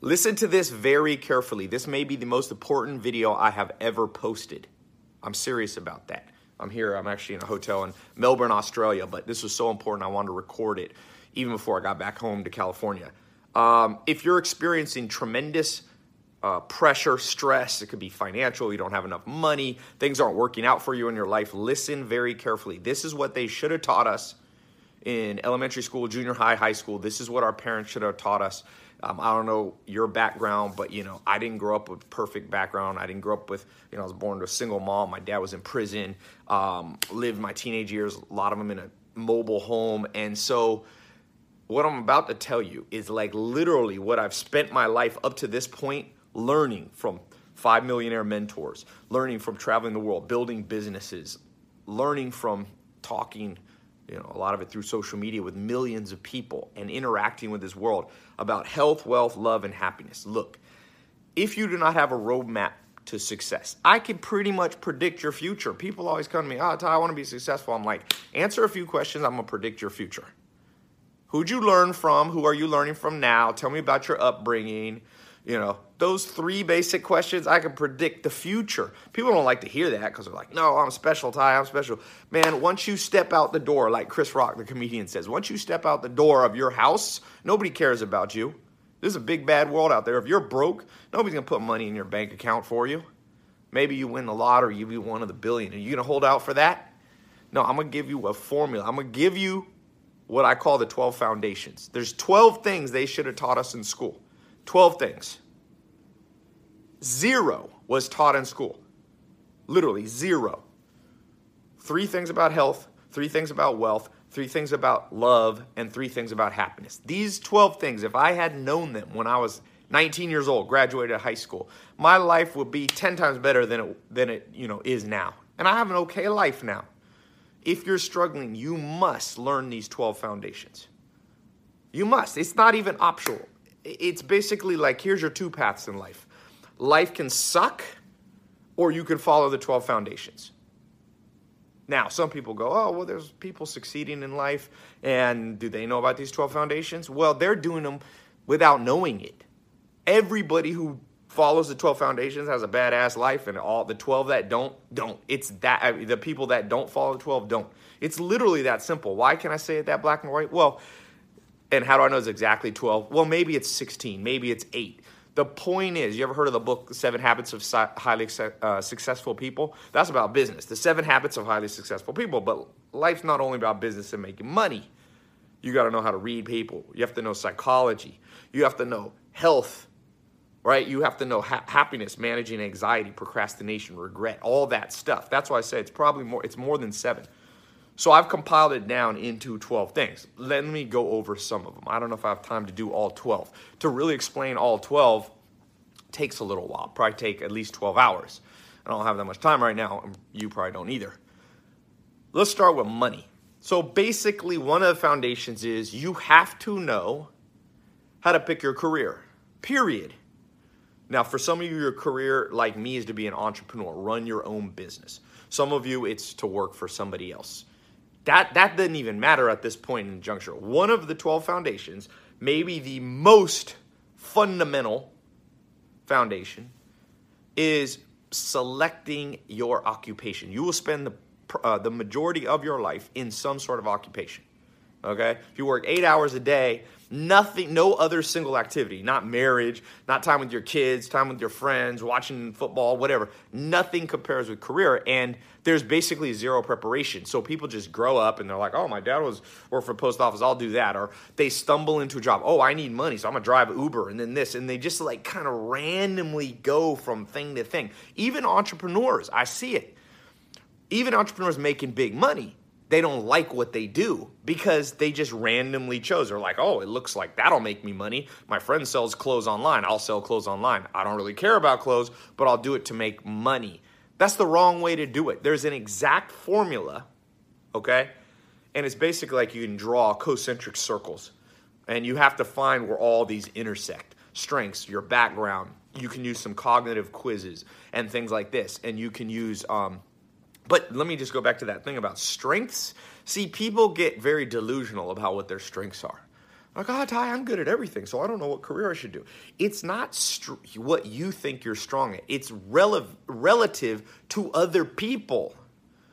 Listen to this very carefully. This may be the most important video I have ever posted. I'm serious about that. I'm here, I'm actually in a hotel in Melbourne, Australia, but this was so important I wanted to record it even before I got back home to California. Um, if you're experiencing tremendous uh, pressure, stress, it could be financial, you don't have enough money, things aren't working out for you in your life, listen very carefully. This is what they should have taught us in elementary school, junior high, high school. This is what our parents should have taught us. Um, I don't know your background, but you know, I didn't grow up with perfect background. I didn't grow up with, you know, I was born to a single mom. My dad was in prison. Um, lived my teenage years, a lot of them in a mobile home, and so what I'm about to tell you is like literally what I've spent my life up to this point learning from five millionaire mentors, learning from traveling the world, building businesses, learning from talking you know, a lot of it through social media with millions of people and interacting with this world about health, wealth, love, and happiness. Look, if you do not have a roadmap to success, I can pretty much predict your future. People always come to me, oh, Tai, I want to be successful. I'm like, answer a few questions, I'm going to predict your future. Who'd you learn from? Who are you learning from now? Tell me about your upbringing. You know, those three basic questions, I can predict the future. People don't like to hear that because they're like, no, I'm special, Tai, I'm special. Man, once you step out the door, like Chris Rock, the comedian, says, once you step out the door of your house, nobody cares about you. This is a big, bad world out there. If you're broke, nobody's going to put money in your bank account for you. Maybe you win the lottery, you be one of the billion. Are you going to hold out for that? No, I'm going to give you a formula. I'm going to give you what I call the 12 foundations. There's 12 things they should have taught us in school. 12 things. Zero was taught in school. Literally zero. Three things about health, three things about wealth, three things about love, and three things about happiness. These 12 things, if I had known them when I was 19 years old, graduated high school, my life would be 10 times better than it, than it you know, is now. And I have an okay life now. If you're struggling, you must learn these 12 foundations. You must. It's not even optional. It's basically like here's your two paths in life life can suck, or you can follow the 12 foundations. Now, some people go, oh, well, there's people succeeding in life, and do they know about these 12 foundations? Well, they're doing them without knowing it. Everybody who follows the 12 foundations has a badass life, and all the 12 that don't, don't. It's that, uh, the people that don't follow the 12 don't. It's literally that simple. Why can I say it that black and white? Well, and how do I know it's exactly 12? Well, maybe it's 16, maybe it's 8. The point is, you ever heard of the book Seven Habits of Highly uh, Successful People? That's about business. The Seven Habits of Highly Successful People. But life's not only about business and making money. You got to know how to read people. You have to know psychology. You have to know health, right? You have to know ha- happiness, managing anxiety, procrastination, regret, all that stuff. That's why I say it's probably more. It's more than seven. So I've compiled it down into 12 things. Let me go over some of them. I don't know if I have time to do all 12. To really explain all 12 takes a little while. Probably take at least 12 hours. I don't have that much time right now. You probably don't either. Let's start with money. So basically, one of the foundations is you have to know how to pick your career, period. Now, for some of you, your career, like me, is to be an entrepreneur, run your own business. Some of you, it's to work for somebody else. That, that doesn't even matter at this point in the juncture. One of the 12 foundations, maybe the most fundamental foundation, is selecting your occupation. You will spend the, uh, the majority of your life in some sort of occupation. Okay? If you work eight hours a day, Nothing, no other single activity, not marriage, not time with your kids, time with your friends, watching football, whatever. Nothing compares with career. And there's basically zero preparation. So people just grow up and they're like, oh, my dad was work for post office, I'll do that. Or they stumble into a job. Oh, I need money, so I'm gonna drive Uber and then this. And they just like kind of randomly go from thing to thing. Even entrepreneurs, I see it. Even entrepreneurs making big money they don't like what they do because they just randomly chose. They're like, oh, it looks like that'll make me money. My friend sells clothes online. I'll sell clothes online. I don't really care about clothes, but I'll do it to make money. That's the wrong way to do it. There's an exact formula, okay? And it's basically like you can draw concentric circles, and you have to find where all these intersect strengths, your background. You can use some cognitive quizzes and things like this, and you can use, um, but let me just go back to that thing about strengths. See, people get very delusional about what their strengths are. Like, oh, Tai, I'm good at everything, so I don't know what career I should do. It's not str- what you think you're strong at, it's rel- relative to other people.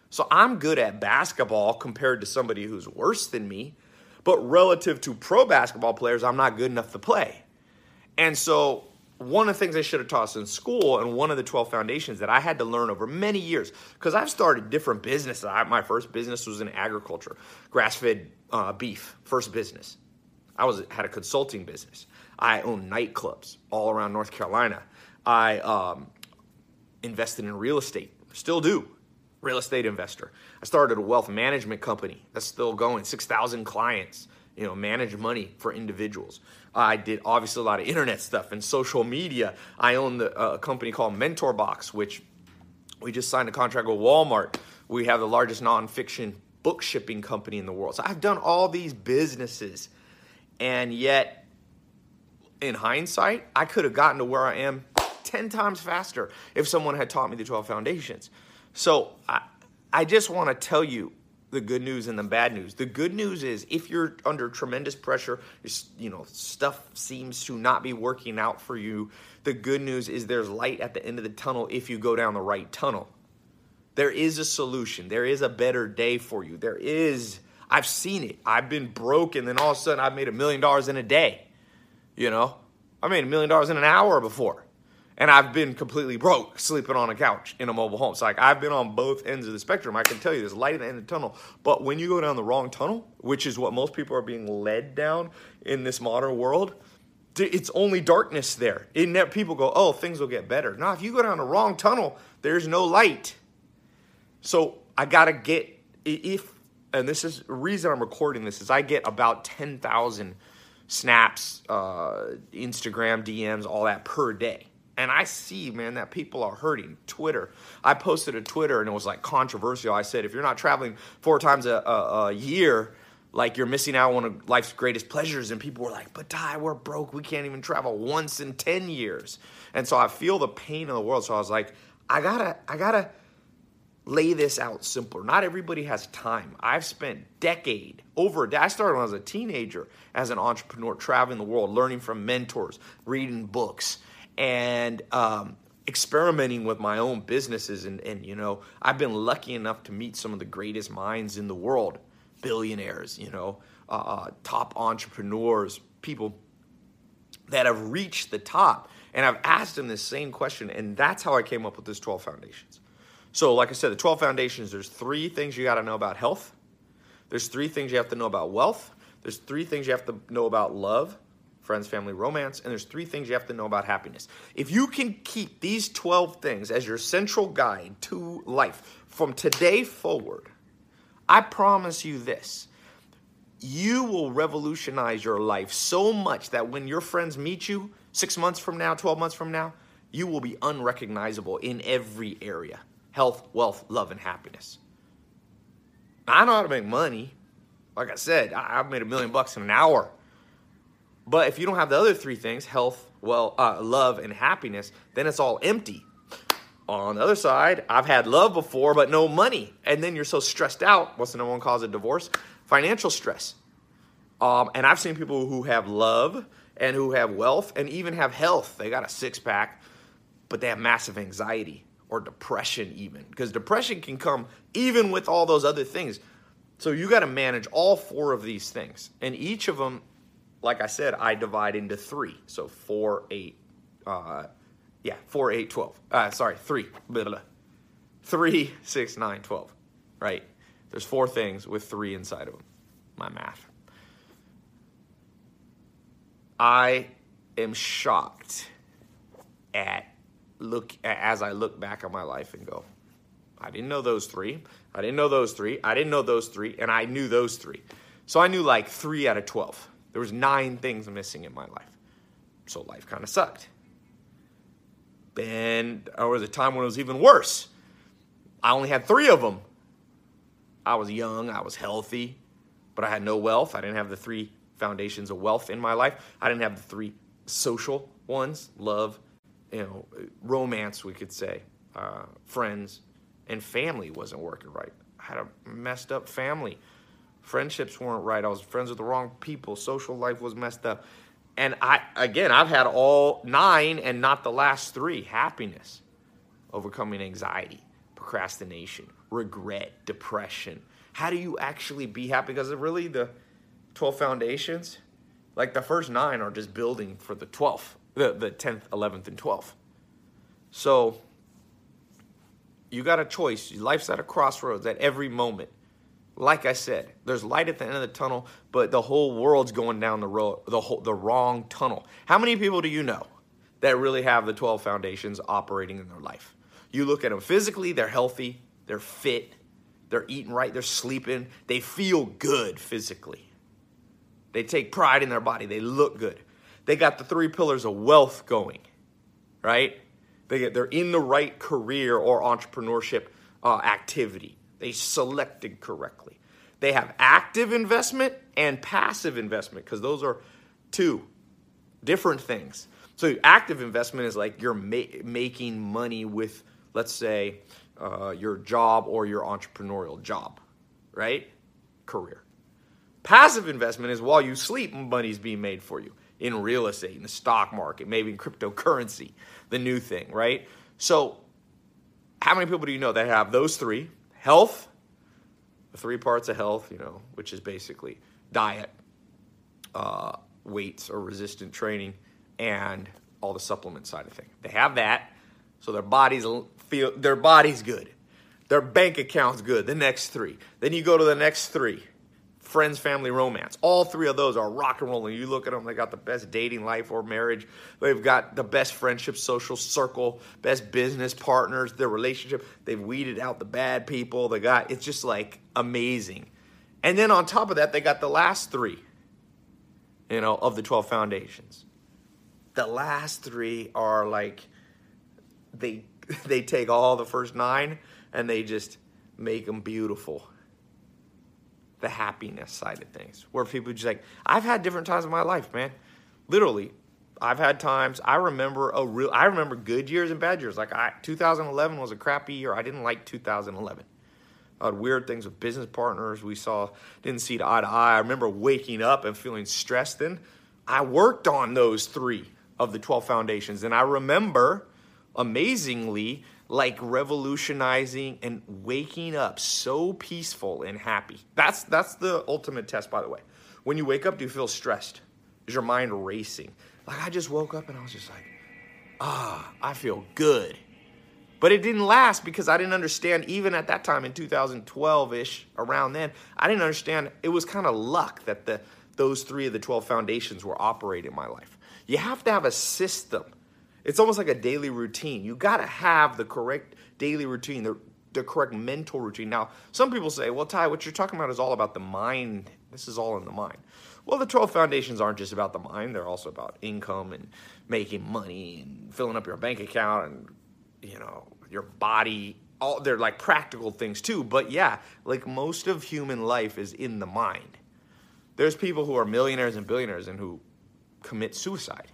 So I'm good at basketball compared to somebody who's worse than me, but relative to pro basketball players, I'm not good enough to play. And so one of the things they should have taught us in school and one of the 12 foundations that I had to learn over many years because I've started different businesses. I, my first business was in agriculture, grass fed uh, beef, first business. I was had a consulting business. I owned nightclubs all around North Carolina. I um, invested in real estate, still do. Real estate investor. I started a wealth management company that's still going, 6,000 clients, you know, manage money for individuals. I did obviously a lot of internet stuff and social media. I own the, uh, a company called MentorBox, which we just signed a contract with Walmart. We have the largest nonfiction book shipping company in the world. So I've done all these businesses, and yet, in hindsight, I could have gotten to where I am 10 times faster if someone had taught me the 12 foundations. So I, I just want to tell you the good news and the bad news. The good news is if you're under tremendous pressure, you know, stuff seems to not be working out for you. The good news is there's light at the end of the tunnel if you go down the right tunnel. There is a solution. There is a better day for you. There is I've seen it. I've been broke and then all of a sudden I've made a million dollars in a day. You know? I made a million dollars in an hour before and I've been completely broke sleeping on a couch in a mobile home. So like I've been on both ends of the spectrum. I can tell you there's light at the end of the tunnel. But when you go down the wrong tunnel, which is what most people are being led down in this modern world, it's only darkness there. It people go, oh, things will get better. Now, if you go down the wrong tunnel, there's no light. So I gotta get if, and this is the reason I'm recording this is I get about ten thousand snaps, uh, Instagram DMs, all that per day and I see, man, that people are hurting. Twitter. I posted a Twitter and it was like controversial. I said, if you're not traveling four times a, a, a year, like you're missing out on one of life's greatest pleasures. And people were like, but Tai, we're broke. We can't even travel once in 10 years. And so I feel the pain of the world. So I was like, I gotta, I gotta lay this out simpler. Not everybody has time. I've spent decade over. I started when I was a teenager as an entrepreneur, traveling the world, learning from mentors, reading books and um, experimenting with my own businesses. And, and, you know, I've been lucky enough to meet some of the greatest minds in the world billionaires, you know, uh, uh, top entrepreneurs, people that have reached the top. And I've asked them this same question, and that's how I came up with this 12 foundations. So, like I said, the 12 foundations, there's three things you got to know about health. There's three things you have to know about wealth. There's three things you have to know about love friends, family, romance, and there's three things you have to know about happiness. If you can keep these 12 things as your central guide to life from today forward, I promise you this. You will revolutionize your life so much that when your friends meet you six months from now, 12 months from now, you will be unrecognizable in every area health, wealth, love, and happiness. I know how to make money. Like I said, I've made a million bucks in an hour. But if you don't have the other three things, health, well, uh, love, and happiness, then it's all empty. On the other side, I've had love before, but no money. And then you're so stressed out. What's the number one cause of divorce? Financial stress. Um, and I've seen people who have love and who have wealth and even have health. They got a six pack, but they have massive anxiety or depression, even. Because depression can come even with all those other things. So you got to manage all four of these things. And each of them like I said, I divide into three. So four, eight, uh, yeah, four, eight, 12. Uh, sorry, three. Blah, blah, blah. Three, six, nine, 12, right? There's four things with three inside of them. My math. I am shocked at look as I look back on my life and go, I didn't know those three. I didn't know those three. I didn't know those three. And I knew those three. So I knew like three out of 12. There was nine things missing in my life. So life kind of sucked. And there was a time when it was even worse. I only had three of them. I was young, I was healthy, but I had no wealth. I didn't have the three foundations of wealth in my life. I didn't have the three social ones love, you know, romance, we could say, uh, friends, and family wasn't working right. I had a messed up family. Friendships weren't right. I was friends with the wrong people. Social life was messed up. And I, again, I've had all nine and not the last three happiness, overcoming anxiety, procrastination, regret, depression. How do you actually be happy? Because really, the 12 foundations, like the first nine are just building for the 12th, the, the 10th, 11th, and 12th. So you got a choice. Life's at a crossroads at every moment. Like I said, there's light at the end of the tunnel, but the whole world's going down the road, the whole, the wrong tunnel. How many people do you know that really have the 12 foundations operating in their life? You look at them physically, they're healthy, they're fit, they're eating right, they're sleeping, they feel good physically. They take pride in their body, they look good. They got the three pillars of wealth going, right? They get, they're in the right career or entrepreneurship uh, activity. They selected correctly. They have active investment and passive investment because those are two different things. So active investment is like you're ma- making money with, let's say, uh, your job or your entrepreneurial job, right? Career. Passive investment is while you sleep, money's being made for you in real estate, in the stock market, maybe in cryptocurrency, the new thing, right? So, how many people do you know that have those three? Health, the three parts of health, you know, which is basically diet, uh, weights or resistant training, and all the supplement side of things. They have that, so their bodies feel their body's good, their bank account's good. The next three, then you go to the next three friends, family, romance. All three of those are rock and rolling. You look at them, they got the best dating life or marriage. They've got the best friendship, social circle, best business partners, their relationship. They've weeded out the bad people. They got, it's just like amazing. And then on top of that, they got the last three, you know, of the 12 foundations. The last three are like, they, they take all the first nine and they just make them beautiful the happiness side of things, where people just like, I've had different times in my life, man. Literally, I've had times. I remember a real. I remember good years and bad years. Like I, 2011 was a crappy year. I didn't like 2011. I had weird things with business partners. We saw didn't see eye to eye. I remember waking up and feeling stressed. Then I worked on those three of the 12 foundations, and I remember amazingly like revolutionizing and waking up so peaceful and happy. That's that's the ultimate test by the way. When you wake up, do you feel stressed? Is your mind racing? Like I just woke up and I was just like, ah, I feel good. But it didn't last because I didn't understand, even at that time in 2012 ish, around then, I didn't understand. It was kind of luck that the, those three of the 12 foundations were operating in my life. You have to have a system it's almost like a daily routine. You got to have the correct daily routine, the, the correct mental routine. Now, some people say, well, Tai, what you're talking about is all about the mind. This is all in the mind. Well, the 12 foundations aren't just about the mind, they're also about income and making money and filling up your bank account and, you know, your body. All, they're like practical things too. But yeah, like most of human life is in the mind. There's people who are millionaires and billionaires and who commit suicide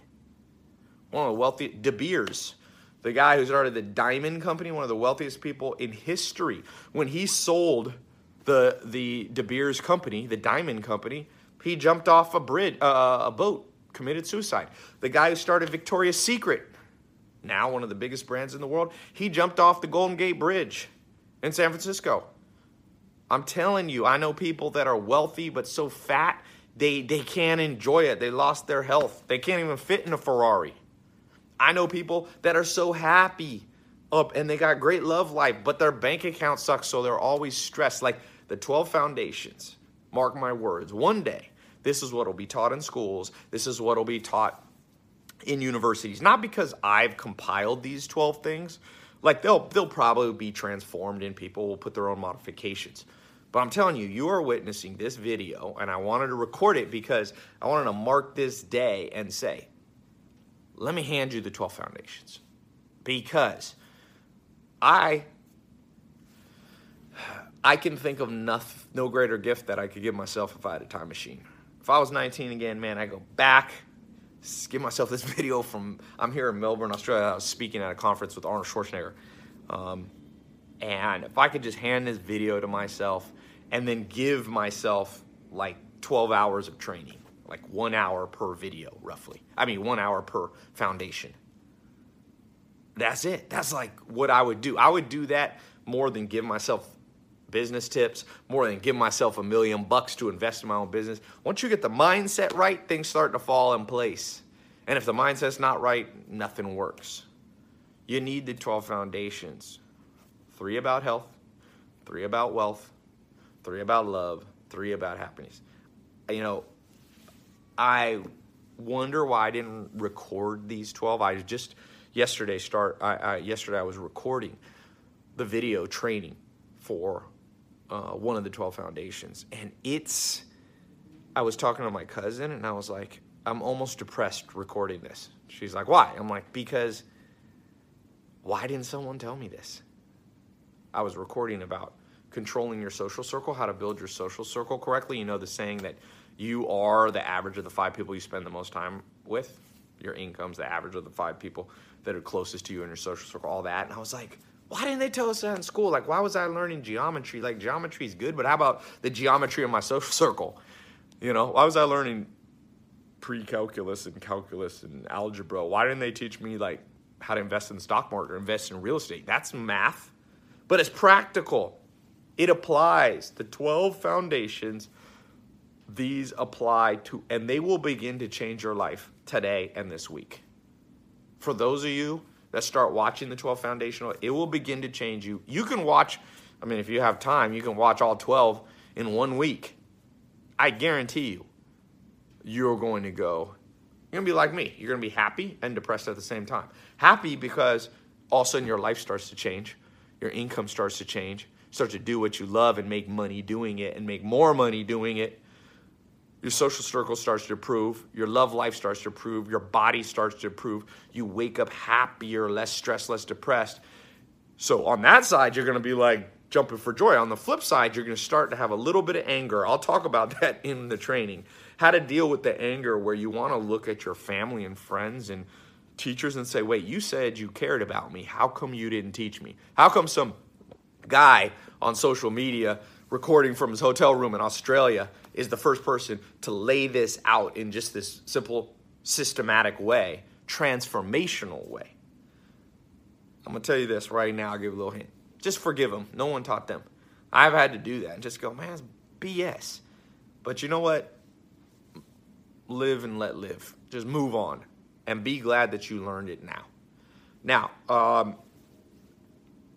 one of the wealthy De Beers, the guy who started the Diamond Company, one of the wealthiest people in history. When he sold the the De Beers company, the Diamond Company, he jumped off a bridge, uh, a boat, committed suicide. The guy who started Victoria's Secret, now one of the biggest brands in the world, he jumped off the Golden Gate Bridge in San Francisco. I'm telling you, I know people that are wealthy but so fat they they can't enjoy it. They lost their health. They can't even fit in a Ferrari. I know people that are so happy up and they got great love life, but their bank account sucks, so they're always stressed. Like the 12 foundations, mark my words, one day, this is what will be taught in schools, this is what will be taught in universities. Not because I've compiled these 12 things Like they'll they'll probably be transformed and people will put their own modifications. But I'm telling you, you are witnessing this video, and I wanted to record it because I wanted to mark this day and say, let me hand you the 12 foundations. Because I I can think of no greater gift that I could give myself if I had a time machine. If I was 19 again, man, I go back, give myself this video from. I'm here in Melbourne, Australia. I was speaking at a conference with Arnold Schwarzenegger, um, and if I could just hand this video to myself and then give myself like 12 hours of training, like one hour per video, roughly. I mean, one hour per foundation. That's it. That's like what I would do. I would do that more than give myself business tips, more than give myself a million bucks to invest in my own business. Once you get the mindset right, things start to fall in place. And if the mindset's not right, nothing works. You need the 12 foundations three about health, three about wealth, three about love, three about happiness. You know, I wonder why I didn't record these 12. I just yesterday start I, I yesterday I was recording the video training for uh, one of the 12 foundations. And it's, I was talking to my cousin and I was like, I'm almost depressed recording this. She's like, why? I'm like, because why didn't someone tell me this? I was recording about controlling your social circle, how to build your social circle correctly. You know, the saying that you are the average of the five people you spend the most time with. Your income's the average of the five people that are closest to you in your social circle, all that. And I was like, why didn't they tell us that in school? Like, why was I learning geometry? Like, geometry is good, but how about the geometry of my social circle? You know, why was I learning pre-calculus and calculus and algebra? Why didn't they teach me like how to invest in the stock market or invest in real estate? That's math, but it's practical. It applies. The 12 foundations, these apply to, and they will begin to change your life today and this week. For those of you that start watching the 12 foundational, it will begin to change you. You can watch, I mean, if you have time, you can watch all 12 in one week. I guarantee you, you're going to go, you're going to be like me. You're going to be happy and depressed at the same time. Happy because all of a sudden your life starts to change, your income starts to change, start to do what you love and make money doing it and make more money doing it your social circle starts to improve, your love life starts to improve, your body starts to improve, you wake up happier, less stressed, less depressed. So on that side, you're going to be like jumping for joy. On the flip side, you're going to start to have a little bit of anger. I'll talk about that in the training. How to deal with the anger where you want to look at your family and friends and teachers and say, "Wait, you said you cared about me. How come you didn't teach me? How come some guy on social media recording from his hotel room in Australia is the first person to lay this out in just this simple, systematic way, transformational way. I'm going to tell you this right now. I'll give a little hint. Just forgive them. No one taught them. I've had to do that and just go, man, it's BS. But you know what? Live and let live. Just move on and be glad that you learned it now. Now, um,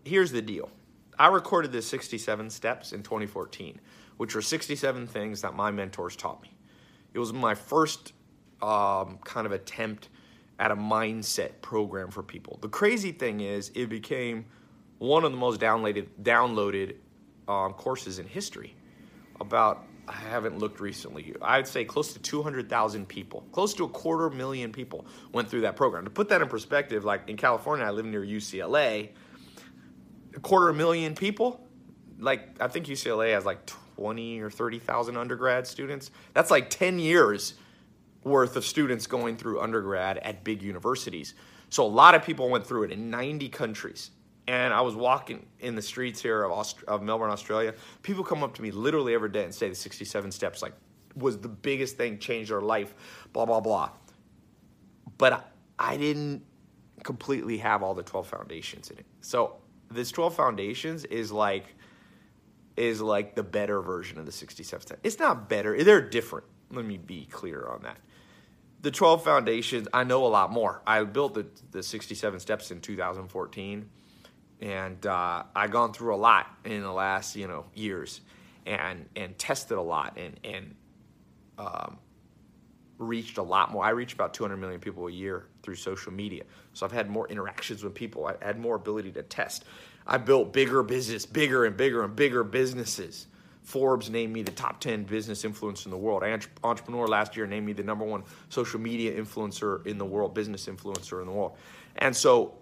here's the deal I recorded the 67 steps in 2014, which were 67 things that my mentors taught me. It was my first um, kind of attempt at a mindset program for people. The crazy thing is, it became one of the most downloaded downloaded um, courses in history. About I haven't looked recently. I'd say close to 200,000 people, close to a quarter million people went through that program. To put that in perspective, like in California, I live near UCLA a quarter million people. Like I think UCLA has like 20 or 30,000 undergrad students. That's like 10 years worth of students going through undergrad at big universities. So a lot of people went through it in 90 countries. And I was walking in the streets here of, Aust- of Melbourne, Australia. People come up to me literally every day and say the 67 steps like was the biggest thing, changed their life, blah blah blah. But I, I didn't completely have all the 12 foundations in it. So this 12 foundations is like is like the better version of the 67 steps. It's not better. They're different. Let me be clear on that. The 12 foundations, I know a lot more. I built the, the 67 steps in 2014 and uh, I gone through a lot in the last, you know, years and and tested a lot and and um, reached a lot more. I reach about 200 million people a year through social media. So I've had more interactions with people. I had more ability to test. I built bigger business, bigger and bigger and bigger businesses. Forbes named me the top 10 business influencer in the world. Entrepreneur last year named me the number one social media influencer in the world, business influencer in the world. And so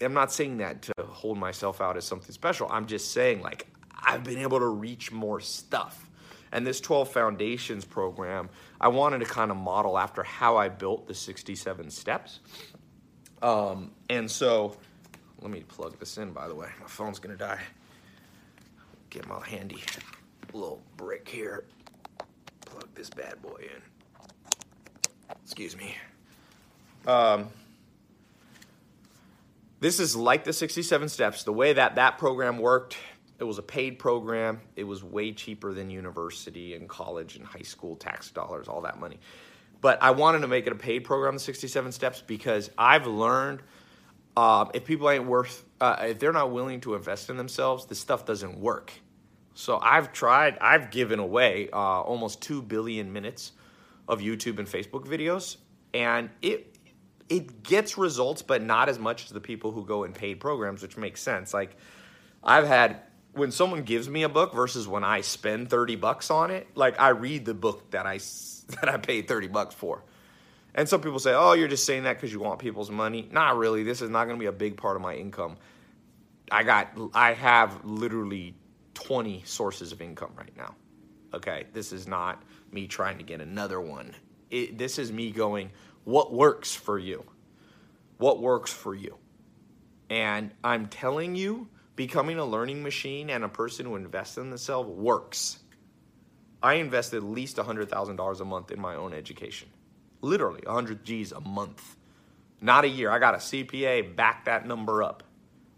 I'm not saying that to hold myself out as something special. I'm just saying, like, I've been able to reach more stuff. And this 12 Foundations program, I wanted to kind of model after how I built the 67 steps. Um, and so, let me plug this in, by the way. My phone's to die get my handy little brick here. Plug this bad boy in. Excuse me. Um, this is like the 67 steps. The way that that program worked, it was a paid program. It was way cheaper than university and college and high school tax dollars, all that money. But I wanted to make it a paid program, the 67 steps, because I've learned uh, if people ain't worth, uh, if they're not willing to invest in themselves, this stuff doesn't work. So I've tried, I've given away uh, almost 2 billion minutes of YouTube and Facebook videos, and it it gets results, but not as much as the people who go in paid programs, which makes sense. Like I've had when someone gives me a book versus when I spend 30 bucks on it, like I read the book that I that I paid 30 bucks for. And some people say, "Oh, you're just saying that cuz you want people's money." Not really. This is not going to be a big part of my income. I got I have literally 20 sources of income right now. Okay, this is not me trying to get another one. It, this is me going, what works for you? What works for you? And I'm telling you, becoming a learning machine and a person who invests in themselves works. I invested at least $100,000 a month in my own education. Literally, 100 G's a month. Not a year. I got a CPA, back that number up.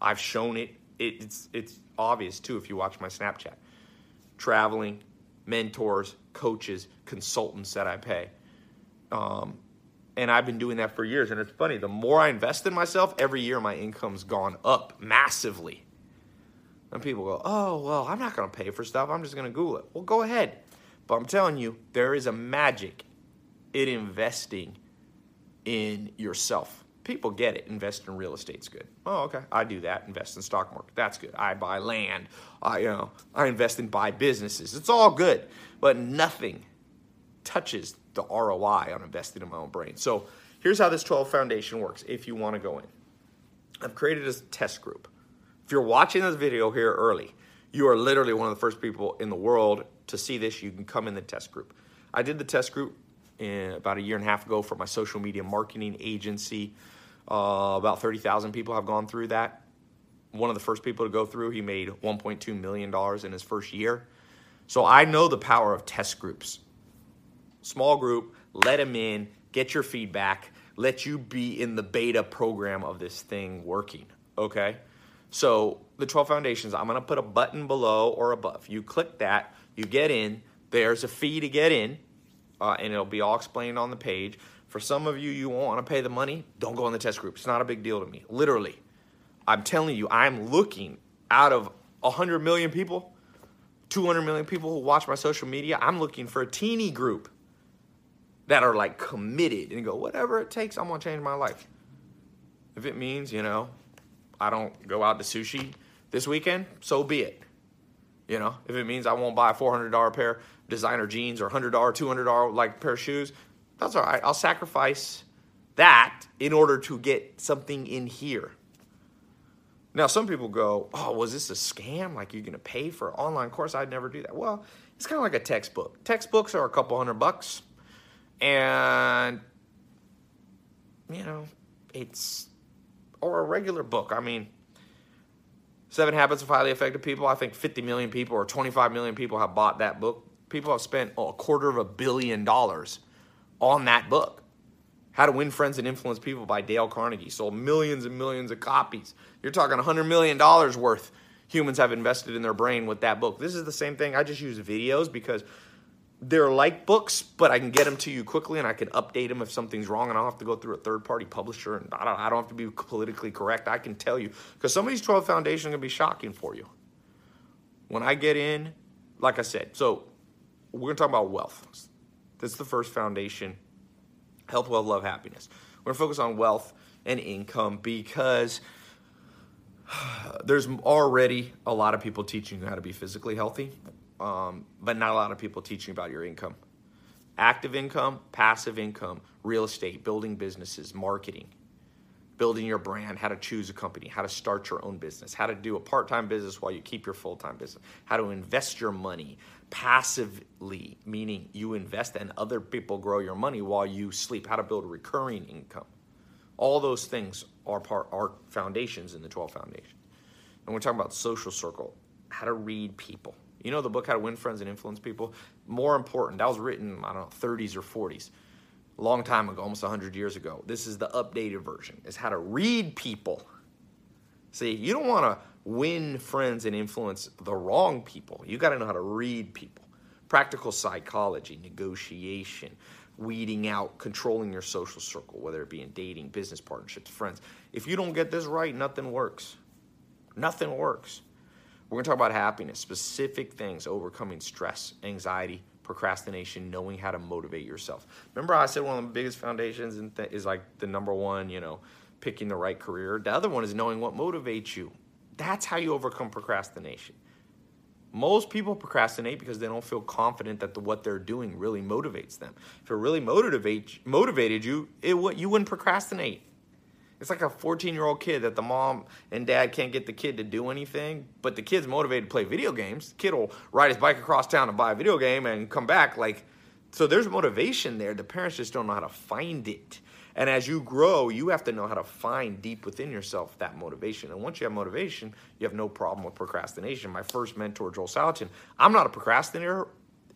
I've shown it. It's, it's obvious too if you watch my Snapchat. Traveling, mentors, coaches, consultants that I pay. Um, and I've been doing that for years. And it's funny, the more I invest in myself, every year my income's gone up massively. And people go, oh, well, I'm not going to pay for stuff. I'm just going to Google it. Well, go ahead. But I'm telling you, there is a magic in investing in yourself people get it. Invest in real estate's good. Oh, okay. I do that. Invest in stock market. That's good. I buy land. I you know I invest in buy businesses. It's all good, but nothing touches the ROI on investing in my own brain. So here's how this 12 foundation works. If you want to go in, I've created a test group. If you're watching this video here early, you are literally one of the first people in the world to see this. You can come in the test group. I did the test group in, about a year and a half ago for my social media marketing agency. Uh, about 30,000 people have gone through that. One of the first people to go through, he made $1.2 million in his first year. So I know the power of test groups. Small group, let them in, get your feedback, let you be in the beta program of this thing working, okay? So the 12 foundations, I'm gonna put a button below or above. You click that, you get in, there's a fee to get in, uh, and it'll be all explained on the page. For some of you, you won't want to pay the money. Don't go in the test group. It's not a big deal to me. Literally. I'm telling you, I'm looking out of 100 million people, 200 million people who watch my social media, I'm looking for a teeny group that are like committed and go, whatever it takes, I'm to change my life. If it means, you know, I don't go out to sushi this weekend, so be it. You know, if it means I won't buy a $400 pair designer jeans or $100, $200 like pair of shoes, that's all right. I'll sacrifice that in order to get something in here. Now, some people go, Oh, was this a scam? Like, you're going to pay for an online course? I'd never do that. Well, it's kind of like a textbook. Textbooks are a couple hundred bucks. And, you know, it's, or a regular book. I mean, Seven Habits of Highly Effective People, I think 50 million people or 25 million people have bought that book. People have spent oh, a quarter of a billion dollars on that book. How to Win Friends and Influence People by Dale Carnegie. Sold millions and millions of copies. You're talking $100 million worth humans have invested in their brain with that book. This is the same thing. I just use videos because they're like books, but I can get them to you quickly and I can update them if something's wrong and I don't have to go through a third party publisher and I don't, I don't have to be politically correct. I can tell you because some of these 12 foundations are going to be shocking for you. When I get in, like I said, so we're going to talk about wealth That's the first foundation. Health, wealth, love, happiness. We're gonna focus on wealth and income because there's already a lot of people teaching you how to be physically healthy, um, but not a lot of people teaching about your income. Active income, passive income, real estate, building businesses, marketing, building your brand, how to choose a company, how to start your own business, how to do a part time business while you keep your full time business, how to invest your money passively, meaning you invest and other people grow your money while you sleep, how to build recurring income. All those things are part are foundations in the 12 foundations. And we're talking about social circle, how to read people. You know the book How to Win Friends and Influence People? More important, that was written, I don't know, 30s or 40s. A long time ago, almost 100 years ago. This is the updated version, is how to read people. See, you don't want to win friends and influence the wrong people. You got to know how to read people. Practical psychology, negotiation, weeding out, controlling your social circle, whether it be in dating, business partnerships, friends. If you don't get this right, nothing works. Nothing works. We're going to talk about happiness, specific things, overcoming stress, anxiety, procrastination, knowing how to motivate yourself. Remember, I said one of the biggest foundations is like the number one, you know, picking the right career. The other one is knowing what motivates you. That's how you overcome procrastination. Most people procrastinate because they don't feel confident that the, what they're doing really motivates them. If it really motivate, motivated you, it you wouldn't procrastinate. It's like a 14 year old kid that the mom and dad can't get the kid to do anything, but the kid's motivated to play video games. The kid will ride his bike across town and buy a video game and come back. Like, so there's motivation there. The parents just don't know how to find it. And as you grow, you have to know how to find deep within yourself that motivation. And once you have motivation, you have no problem with procrastination. My first mentor, Joel Salatin, I'm not a procrastinator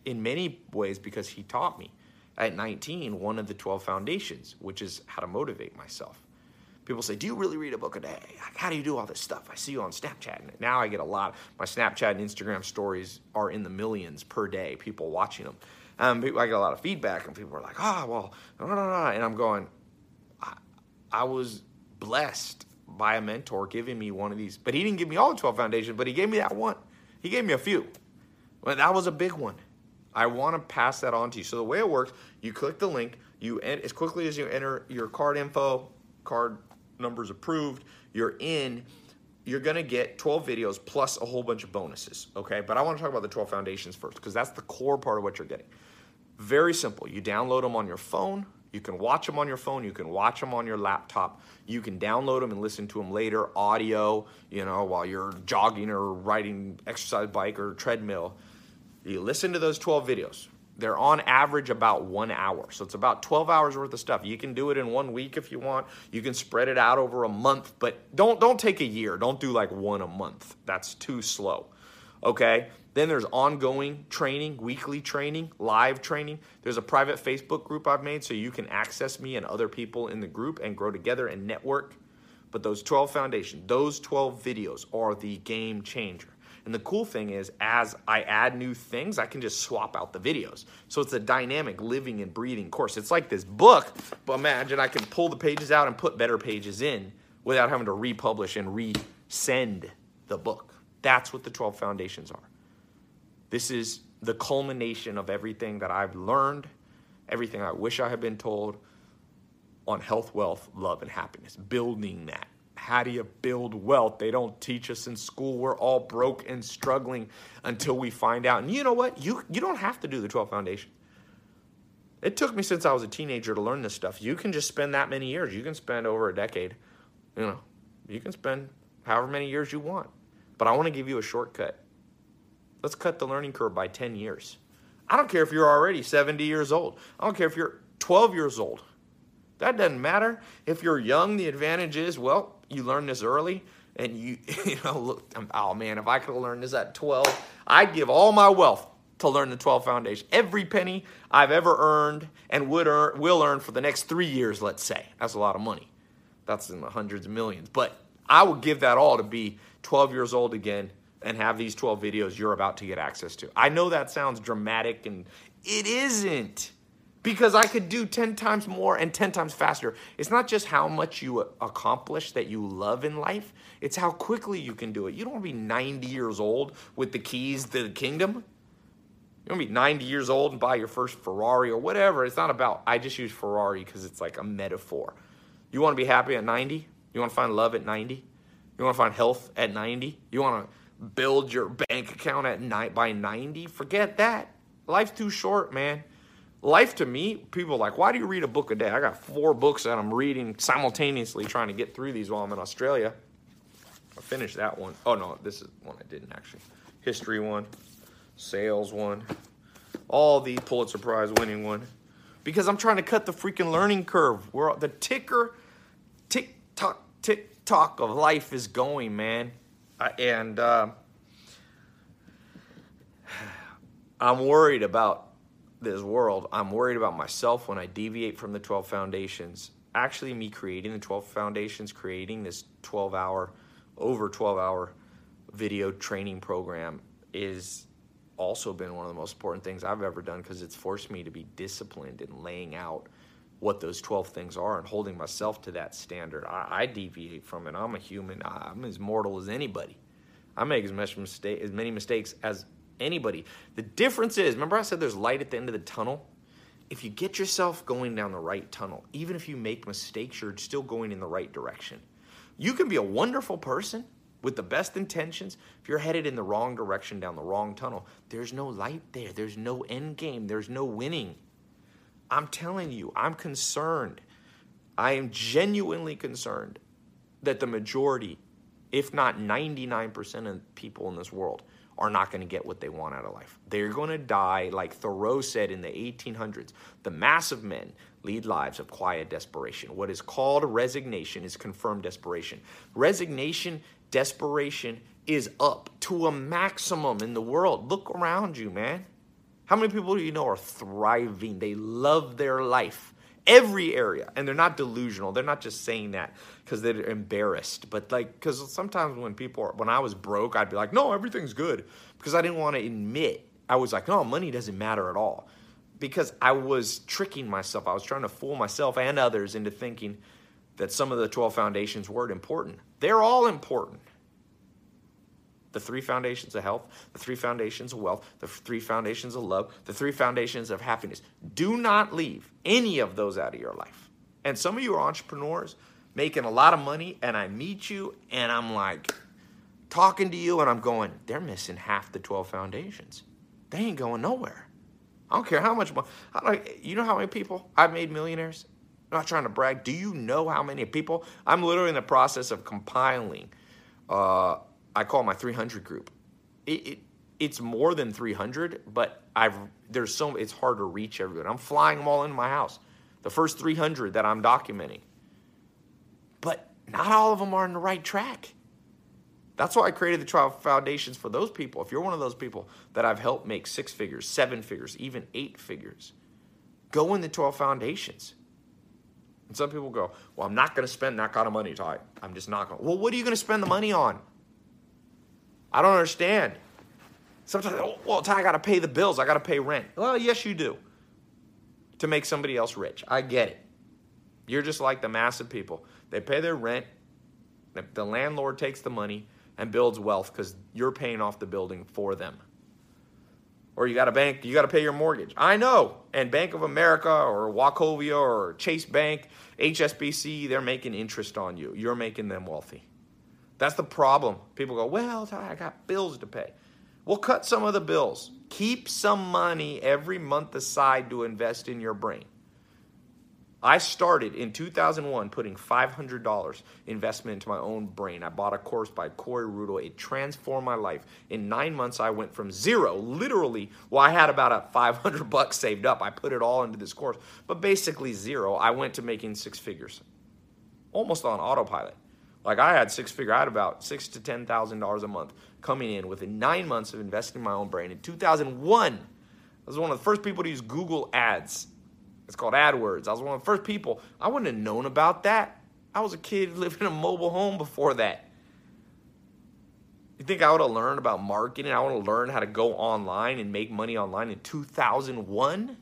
in many ways because he taught me at 19 one of the 12 foundations, which is how to motivate myself. People say, Do you really read a book a day? How do you do all this stuff? I see you on Snapchat. And now I get a lot. My Snapchat and Instagram stories are in the millions per day, people watching them. Um, I get a lot of feedback, and people are like, Oh, well, and I'm going, I was blessed by a mentor giving me one of these. But he didn't give me all the 12 foundations, but he gave me that one. He gave me a few. That was a big one. I want to pass that on to you. So the way it works, you click the link, you as quickly as you enter your card info, card numbers approved, you're in, you're to get 12 videos plus a whole bunch of bonuses, okay? But I want to talk about the 12 foundations first because that's the core part of what you're getting. Very simple. You download them on your phone, you can watch them on your phone. You can watch them on your laptop. You can download them and listen to them later, audio, you know, while you're jogging or riding exercise bike or treadmill. You listen to those 12 videos. They're on average about one hour. So it's about 12 hours worth of stuff. You can do it in one week if you want. You can spread it out over a month, but don't don't take a year. Don't do like one a month. That's too slow. Okay? Then there's ongoing training, weekly training, live training. There's a private Facebook group I've made so you can access me and other people in the group and grow together and network. But those 12 foundations, those 12 videos are the game changer. And the cool thing is, as I add new things, I can just swap out the videos. So it's a dynamic, living, and breathing course. It's like this book, but imagine I can pull the pages out and put better pages in without having to republish and resend the book. That's what the 12 foundations are. This is the culmination of everything that I've learned, everything I wish I had been told on health, wealth, love, and happiness. Building that. How do you build wealth? They don't teach us in school. We're all broke and struggling until we find out. And you know what? You, you don't have to do the 12 foundation. It took me since I was a teenager to learn this stuff. You can just spend that many years. You can spend over a decade. You know, you can spend however many years you want. But I want to give you a shortcut. Let's cut the learning curve by 10 years. I don't care if you're already 70 years old. I don't care if you're 12 years old. That doesn't matter. If you're young, the advantage is, well, you learn this early and you, you know, look, oh man, if I could have learned this at 12, I'd give all my wealth to learn the 12 foundation. Every penny I've ever earned and would earn, will earn for the next three years, let's say. That's a lot of money. That's in the hundreds of millions. But I would give that all to be 12 years old again and have these 12 videos you're about to get access to. I know that sounds dramatic and it isn't because I could do 10 times more and 10 times faster. It's not just how much you accomplish that you love in life, it's how quickly you can do it. You don't want to be 90 years old with the keys to the kingdom. You want to be 90 years old and buy your first Ferrari or whatever. It's not about, I just use Ferrari because it's like a metaphor. You want to be happy at 90? You want to find love at 90? You want to find health at 90? You want to build your bank account at night by 90? Forget that. Life's too short, man. Life to me, people like, why do you read a book a day? I got four books that I'm reading simultaneously trying to get through these while I'm in Australia. I finished that one. Oh no, this is one I didn't actually. History one, sales one, all the Pulitzer Prize winning one. Because I'm trying to cut the freaking learning curve. Where the ticker, tick tock, tick tock of life is going, man. And uh, I'm worried about this world. I'm worried about myself when I deviate from the 12 foundations. Actually, me creating the 12 foundations, creating this 12 hour, over 12 hour video training program is also been one of the most important things I've ever done because it's forced me to be disciplined in laying out what those 12 things are and holding myself to that standard. I, I deviate from it. I'm a human. I'm as mortal as anybody. I make as much mistake as many mistakes as anybody. The difference is, remember I said there's light at the end of the tunnel? If you get yourself going down the right tunnel, even if you make mistakes, you're still going in the right direction. You can be a wonderful person with the best intentions. If you're headed in the wrong direction down the wrong tunnel, there's no light there. There's no end game. There's no winning. I'm telling you, I'm concerned. I am genuinely concerned that the majority, if not 99% of people in this world, are not going to get what they want out of life. They're going to die, like Thoreau said in the 1800s. The mass of men lead lives of quiet desperation. What is called resignation is confirmed desperation. Resignation, desperation is up to a maximum in the world. Look around you, man. How many people do you know are thriving? They love their life every area and they're not delusional. They're not just saying that because they're embarrassed but like because sometimes when people are, when i was broke i'd be like no everything's good because i didn't want to admit. I was like no money doesn't matter at all because i was tricking myself. I was trying to fool myself and others into thinking that some of the 12 foundations weren't important. They're all important the three foundations of health, the three foundations of wealth, the three foundations of love, the three foundations of happiness. Do not leave any of those out of your life. And some of you are entrepreneurs making a lot of money, and I meet you, and I'm like talking to you, and I'm going, they're missing half the 12 foundations. They ain't going nowhere. I don't care how much money. You know how many people I've made millionaires? I'm not trying to brag. Do you know how many people? I'm literally in the process of compiling. Uh, I call my 300 group. It, it, it's more than 300, but I've there's so it's hard to reach everyone. I'm flying them all in my house. The first 300 that I'm documenting. But not all of them are on the right track. That's why I created the 12 foundations for those people. If you're one of those people that I've helped make six figures, seven figures, even eight figures, go in the 12 foundations. And some people go, Well, I'm not going to spend that kind of money, Tai. I'm just not going to. Well, what are you going to spend the money on? I don't understand. Sometimes, well, Tai, I got to pay the bills. I got to pay rent. Well, yes, you do. To make somebody else rich. I get it. You're just like the massive people. They pay their rent. The landlord takes the money and builds wealth because you're paying off the building for them. Or you got a bank, you got to pay your mortgage. I know. And Bank of America or Wachovia or Chase Bank, HSBC, they're making interest on you. You're making them wealthy. That's the problem. People go, well, I got bills to pay. Well, cut some of the bills. Keep some money every month aside to invest in your brain. I started in 2001 putting $500 investment into my own brain. I bought a course by Corey Rudl. It transformed my life. In nine months, I went from zero, literally, well, I had about a 500 bucks saved up. I put it all into this course, but basically zero. I went to making six figures, almost on autopilot. Like I had six figure, I had about six to ten thousand dollars a month coming in within nine months of investing in my own brain. In 2001, I was one of the first people to use Google Ads. It's called AdWords. I was one of the first people. I wouldn't have known about that. I was a kid living in a mobile home before that. You think I would have learned about marketing? I would have learned how to go online and make money online in 2001?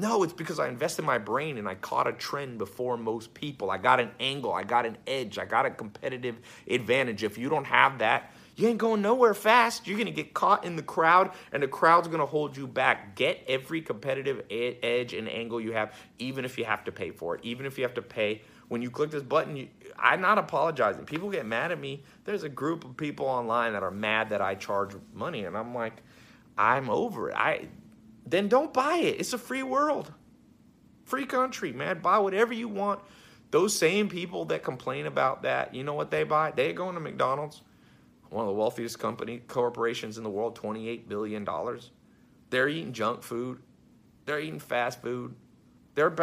No, it's because I invested my brain and I caught a trend before most people. I got an angle, I got an edge, I got a competitive advantage. If you don't have that, You ain't going nowhere fast. You're going to get caught in the crowd, and the crowd's going to hold you back. Get every competitive edge and angle you have, even if you have to pay for it, even if you have to pay. When you click this button, you, I'm not apologizing. People get mad at me. There's a group of people online that are mad that I charge money, and I'm like, I'm over it. I then don't buy it. It's a free world, free country, man. Buy whatever you want. Those same people that complain about that, you know what they buy? They're going to McDonald's, one of the wealthiest company corporations in the world, $28 billion. They're eating junk food. They're eating fast food. They're,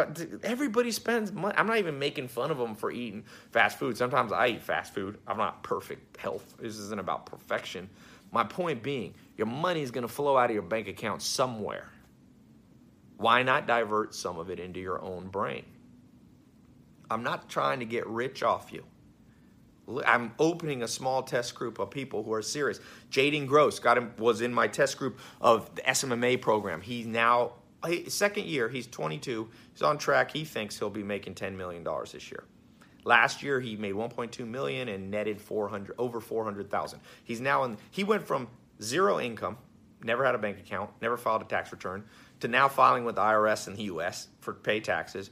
everybody spends money. I'm not even making fun of them for eating fast food. Sometimes I eat fast food. I'm not perfect health. This isn't about perfection. My point being, your money is going to flow out of your bank account somewhere. Why not divert some of it into your own brain? I'm not trying to get rich off you. I'm opening a small test group of people who are serious. Jaden Gross got him was in my test group of the SMMA program. He's now second year. He's 22. He's on track. He thinks he'll be making 10 million dollars this year. Last year he made 1.2 million and netted 400 over 400,000. He's now in. He went from zero income, never had a bank account, never filed a tax return, to now filing with the IRS in the U.S. for pay taxes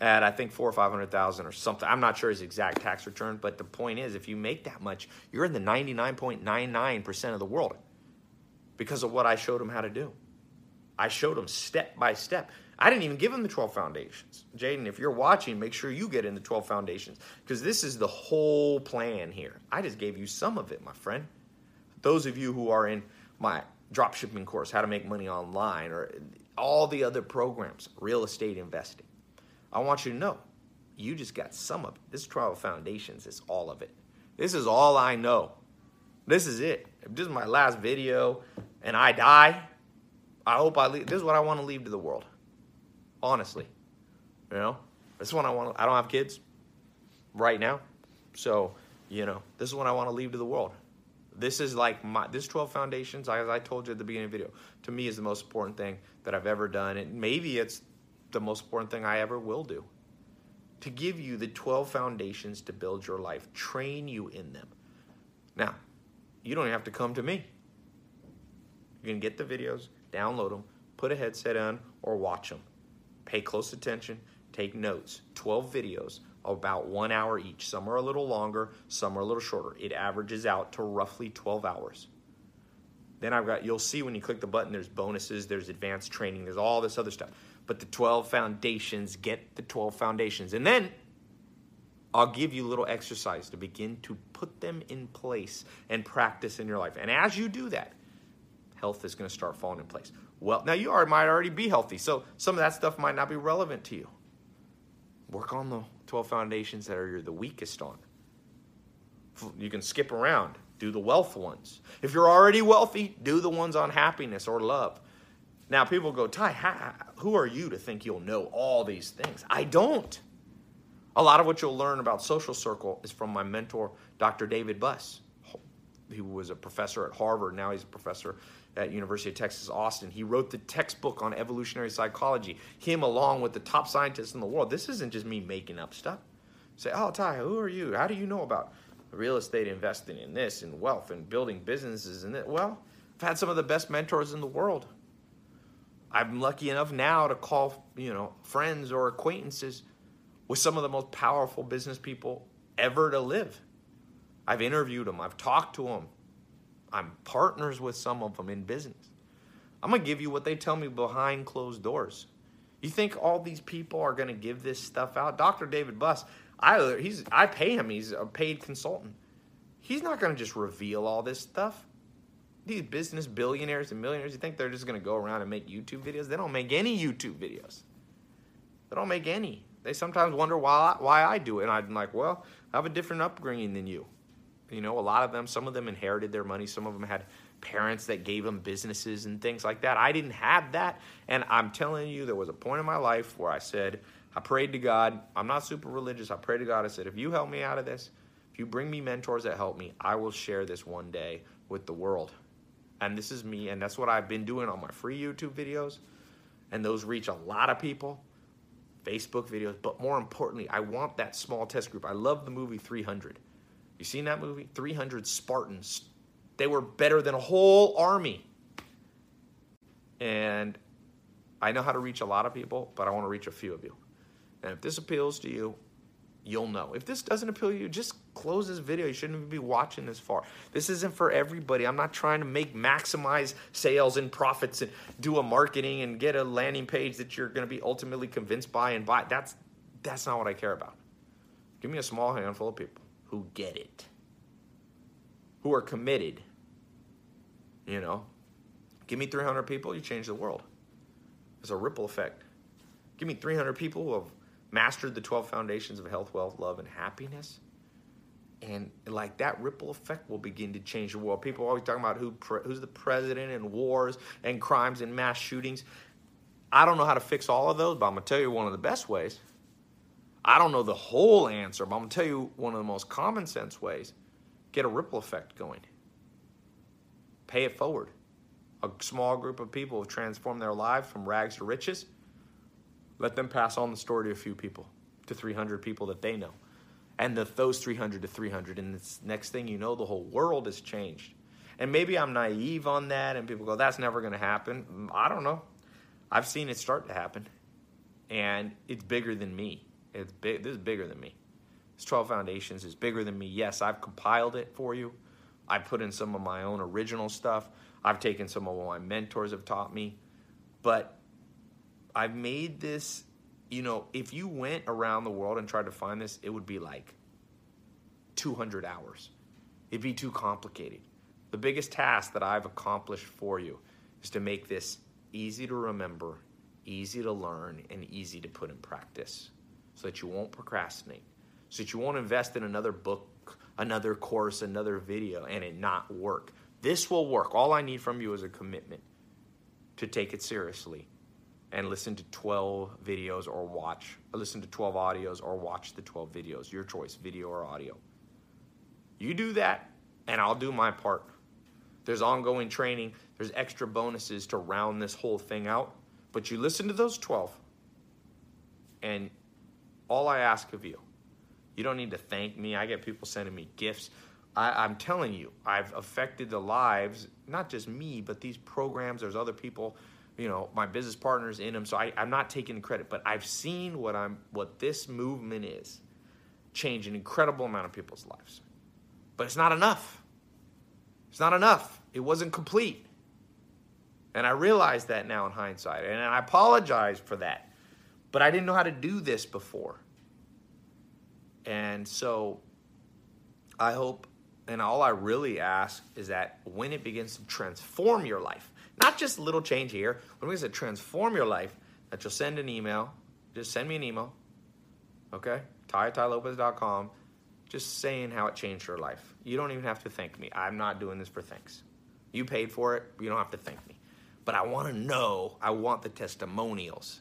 at I think four or five hundred thousand or something. I'm not sure his exact tax return, but the point is, if you make that much, you're in the 99.99 percent of the world because of what I showed him how to do. I showed him step by step. I didn't even give him the 12 foundations. Jaden, if you're watching, make sure you get in the 12 foundations because this is the whole plan here. I just gave you some of it, my friend. Those of you who are in my dropshipping course, how to make money online, or all the other programs, real estate investing. I want you to know, you just got some of it. This 12 Foundations is all of it. This is all I know. This is it. If this is my last video and I die, I hope I leave. This is what I want to leave to the world. Honestly. You know? This is what I want I don't have kids right now. So, you know, this is what I want to leave to the world. This is like my this 12 foundations, as I told you at the beginning of the video, to me is the most important thing that I've ever done. And maybe it's the most important thing I ever will do. To give you the 12 foundations to build your life, train you in them. Now, you don't have to come to me. You can get the videos, download them, put a headset on, or watch them. Pay close attention, take notes. 12 videos about one hour each. Some are a little longer, some are a little shorter. It averages out to roughly 12 hours. Then I've got, you'll see when you click the button, there's bonuses, there's advanced training, there's all this other stuff. But the 12 foundations, get the 12 foundations. And then I'll give you a little exercise to begin to put them in place and practice in your life. And as you do that, health is going to start falling in place. Well, now you are, might already be healthy, so some of that stuff might not be relevant to you. Work on the 12 foundations that are the weakest on. You can skip around, do the wealth ones. If you're already wealthy, do the ones on happiness or love. Now, people go, Tai, who are you to think you'll know all these things? I don't. A lot of what you'll learn about social circle is from my mentor, Dr. David Buss. He was a professor at Harvard. Now he's a professor at University of Texas Austin. He wrote the textbook on evolutionary psychology. Him along with the top scientists in the world. This isn't just me making up stuff. Say, oh, Tai, who are you? How do you know about real estate investing in this and wealth and building businesses and it? Well, I've had some of the best mentors in the world. I'm lucky enough now to call, you know, friends or acquaintances with some of the most powerful business people ever to live. I've interviewed them, I've talked to them, I'm partners with some of them in business. I'm going to give you what they tell me behind closed doors. You think all these people are going to give this stuff out? Dr. David Buss, I he's I pay him. He's a paid consultant. He's not going to just reveal all this stuff. These business billionaires and millionaires, you think they're just going to go around and make YouTube videos? They don't make any YouTube videos. They don't make any. They sometimes wonder why why I do it, and I'm like, well, I have a different upbringing than you. You know, a lot of them, some of them inherited their money, some of them had parents that gave them businesses and things like that. I didn't have that. And I'm telling you, there was a point in my life where I said, I prayed to God. I'm not super religious. I prayed to God. I said, if you help me out of this, if you bring me mentors that help me, I will share this one day with the world. And this is me. And that's what I've been doing on my free YouTube videos. And those reach a lot of people. Facebook videos. But more importantly, I want that small test group. I love the movie 300. You seen that movie? 300 Spartans They were better than a whole army. And I know how to reach a lot of people, but I want to reach a few of you. And if this appeals to you, you'll know. If this doesn't appeal to you, just close this video. You shouldn't even be watching this far. This isn't for everybody. I'm not trying to make maximize sales and profits and do a marketing and get a landing page that you're going to be ultimately convinced by and buy. That's that's not what I care about. Give me a small handful of people who get it. Who are committed. You know, give me 300 people, you change the world. It's a ripple effect. Give me 300 people who have mastered the 12 foundations of health, wealth, love, and happiness. And like that ripple effect will begin to change the world. People are always talking about who who's the president and wars and crimes and mass shootings. I don't know how to fix all of those, but I'm gonna tell you one of the best ways. I don't know the whole answer, but I'm gonna tell you one of the most common sense ways. Get a ripple effect going. Pay it forward. A small group of people have transformed their lives from rags to riches let them pass on the story to a few people, to 300 people that they know. And the, those 300 to 300. And the next thing you know, the whole world has changed. And maybe I'm naive on that, and people go, that's never going to happen. Mm, I don't know. I've seen it start to happen. And it's bigger than me. It's big. This is bigger than me. This 12 Foundations is bigger than me. Yes, I've compiled it for you. I put in some of my own original stuff. I've taken some of what my mentors have taught me. But I've made this, you know, if you went around the world and tried to find this, it would be like 200 hours. It'd be too complicated. The biggest task that I've accomplished for you is to make this easy to remember, easy to learn, and easy to put in practice so that you won't procrastinate, so that you won't invest in another book, another course, another video, and it not work. This will work. All I need from you is a commitment to take it seriously and listen to 12 videos or watch, or listen to 12 audios or watch the 12 videos. Your choice, video or audio. You do that, and I'll do my part. There's ongoing training, there's extra bonuses to round this whole thing out. But you listen to those 12, and all I ask of you, you don't need to thank me. I get people sending me gifts. I, am telling you, I've affected the lives, not just me, but these programs. There's other people you know my business partners in them so I, i'm not taking credit but i've seen what i'm what this movement is change an incredible amount of people's lives but it's not enough it's not enough it wasn't complete and i realize that now in hindsight and i apologize for that but i didn't know how to do this before and so i hope and all i really ask is that when it begins to transform your life not just a little change here. When we say transform your life, that you'll send an email. Just send me an email. Okay? TyTyLopez.com. Just saying how it changed your life. You don't even have to thank me. I'm not doing this for thanks. You paid for it. You don't have to thank me. But I want to know. I want the testimonials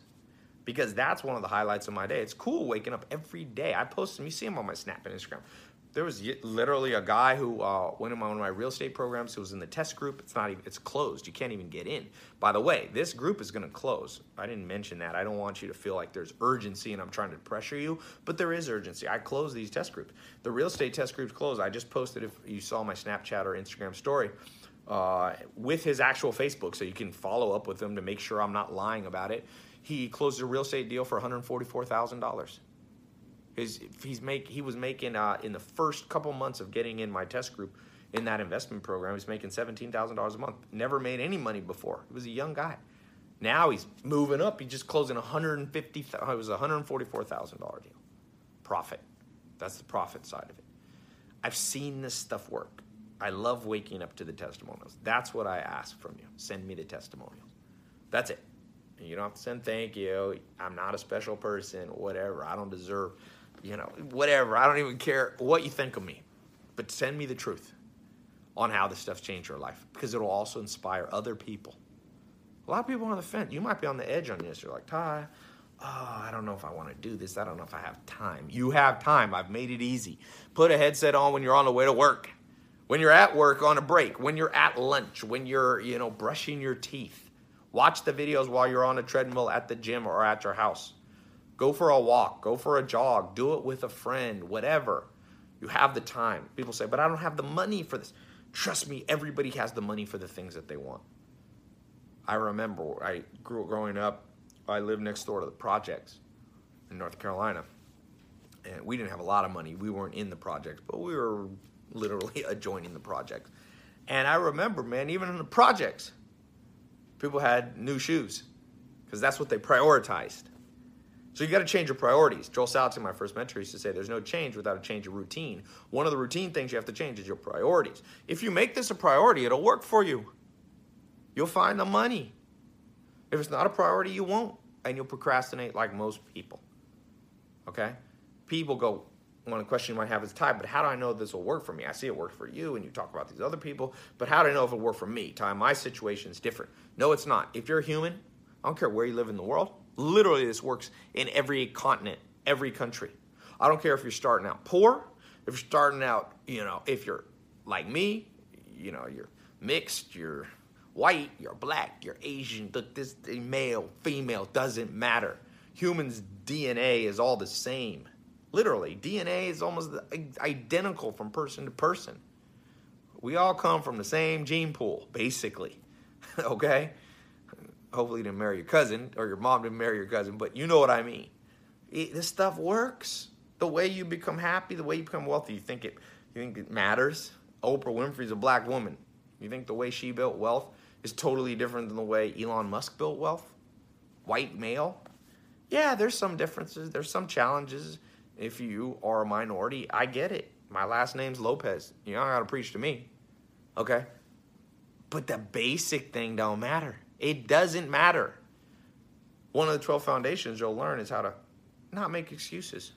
because that's one of the highlights of my day. It's cool waking up every day. I post them. You see them on my Snap and Instagram. There was literally a guy who uh, went in my, one of my real estate programs. Who was in the test group. It's not even it's closed. You can't even get in. By the way this group is going to close. I didn't mention that. I don't want you to feel like there's urgency and i'm trying to pressure you but there is urgency. I close these test groups. The real estate test groups close. I just posted if you saw my snapchat or instagram story uh, with his actual facebook so you can follow up with him to make sure i'm not lying about it he closed a real estate deal for $144000 his he's make he was making uh, in the first couple months of getting in my test group in that investment program, he's making seventeen thousand dollars a month. Never made any money before. He was a young guy. Now he's moving up. He just closed in 150. It was a 144 thousand dollar deal. Profit. That's the profit side of it. I've seen this stuff work. I love waking up to the testimonials. That's what I ask from you. Send me the testimonials. That's it. You don't have to send thank you. I'm not a special person. Whatever. I don't deserve you know, whatever. I don't even care what you think of me, but send me the truth on how this stuff changed your life because it'll also inspire other people. A lot of people on the fence. You might be on the edge on this. You're like, Tai, oh, I don't know if I want to do this. I don't know if I have time. You have time. I've made it easy. Put a headset on when you're on the way to work, when you're at work on a break, when you're at lunch, when you're, you know, brushing your teeth. Watch the videos while you're on a treadmill at the gym or at your house. Go for a walk, go for a jog, do it with a friend, whatever. You have the time. People say, but I don't have the money for this. Trust me, everybody has the money for the things that they want. I remember I grew growing up, I lived next door to the projects in North Carolina. And we didn't have a lot of money. We weren't in the projects, but we were literally adjoining the projects. And I remember, man, even in the projects, people had new shoes because that's what they prioritized. So you got to change your priorities. Joel Salatin, my first mentor, used to say, "There's no change without a change of routine." One of the routine things you have to change is your priorities. If you make this a priority, it'll work for you. You'll find the money. If it's not a priority, you won't, and you'll procrastinate like most people. Okay? People go, one question you might have is Tai, but how do I know this will work for me? I see it works for you, and you talk about these other people, but how do I know if it worked for me? Tai, my situation is different. No, it's not. If you're a human, I don't care where you live in the world, Literally, this works in every continent, every country. I don't care if you're starting out poor, if you're starting out, you know, if you're like me, you know, you're mixed, you're white, you're black, you're Asian, look, this male, female, doesn't matter. Humans' DNA is all the same. Literally, DNA is almost identical from person to person. We all come from the same gene pool, basically. okay? hopefully you didn't marry your cousin or your mom didn't marry your cousin, but you know what I mean. It, this stuff works. The way you become happy, the way you become wealthy, you think it, you think it matters. Oprah Winfrey's a black woman. You think the way she built wealth is totally different than the way Elon Musk built wealth? White male? Yeah, there's some differences. There's some challenges. If you are a minority, I get it. My last name's Lopez. You don't gotta preach to me. Okay? But the basic thing don't matter. It doesn't matter. One of the 12 foundations you'll learn is how to not make excuses.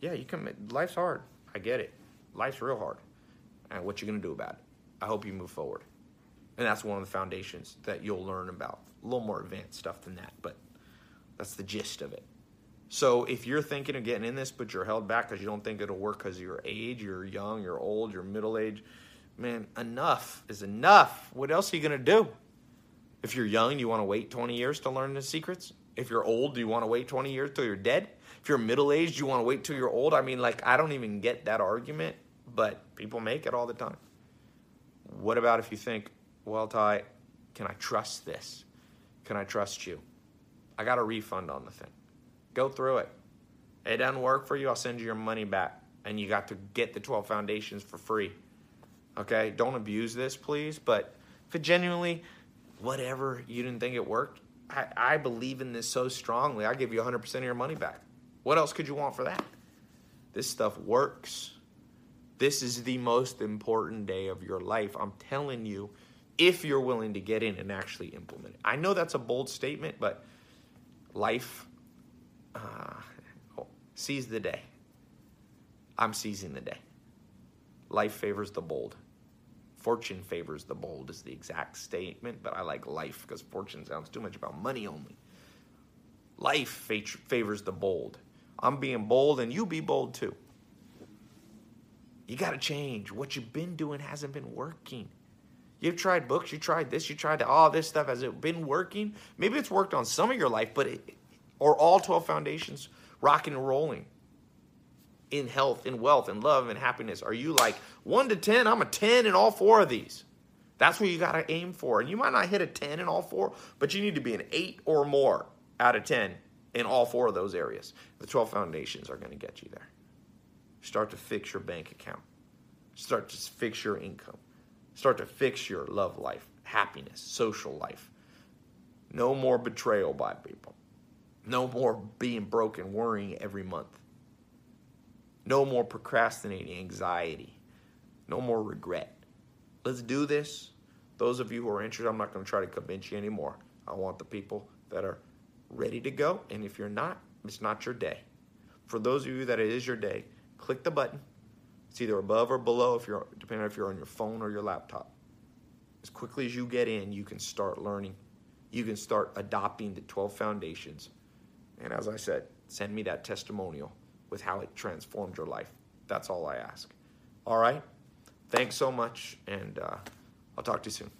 Yeah, you can, life's hard. I get it. Life's real hard. And what you to do about it? I hope you move forward. And that's one of the foundations that you'll learn about. A little more advanced stuff than that, but that's the gist of it. So if you're thinking of getting in this, but you're held back because you don't think it'll work because of your age, you're young, you're old, you're middle age, man, enough is enough. What else are you going to do? If you're young, you want to wait 20 years to learn the secrets? If you're old, do you want to wait 20 years till you're dead? If you're middle aged, do you want to wait till you're old? I mean, like, I don't even get that argument, but people make it all the time. What about if you think, well, Tai, can I trust this? Can I trust you? I got a refund on the thing. Go through it. It doesn't work for you, I'll send you your money back. And you got to get the 12 foundations for free. Okay? Don't abuse this, please. But if it genuinely whatever, you didn't think it worked. I, I believe in this so strongly. I give you 100% of your money back. What else could you want for that? This stuff works. This is the most important day of your life. I'm telling you, if you're willing to get in and actually implement it. I know that's a bold statement, but life uh, seize the day. I'm seizing the day. Life favors the bold. Fortune favors the bold is the exact statement, but I like life because fortune sounds too much about money only. Life favors the bold. I'm being bold and you be bold too. You got to change. What you've been doing hasn't been working. You've tried books, you tried this, you tried all this stuff. Has it been working? Maybe it's worked on some of your life, but it, or all 12 foundations rocking and rolling in health, in wealth, in love, and happiness? Are you like one to 10? I'm a 10 in all four of these. That's what you got to aim for. And you might not hit a 10 in all four, but you need to be an 8 or more out of 10 in all four of those areas. The 12 foundations are going to get you there. Start to fix your bank account, start to fix your income, start to fix your love life, happiness, social life. No more betrayal by people. No more being broken, worrying every month. No more procrastinating, anxiety. No more regret. Let's do this. Those of you who are interested, I'm not going to try to convince you anymore. I want the people that are ready to go. And if you're not, it's not your day. For those of you that it is your day, click the button. It's either above or below, if you're depending on if you're on your phone or your laptop. As quickly as you get in, you can start learning. You can start adopting the 12 foundations. And as I said, send me that testimonial with how it transformed your life. That's all I ask. All right? Thanks so much, and uh, I'll talk to you soon.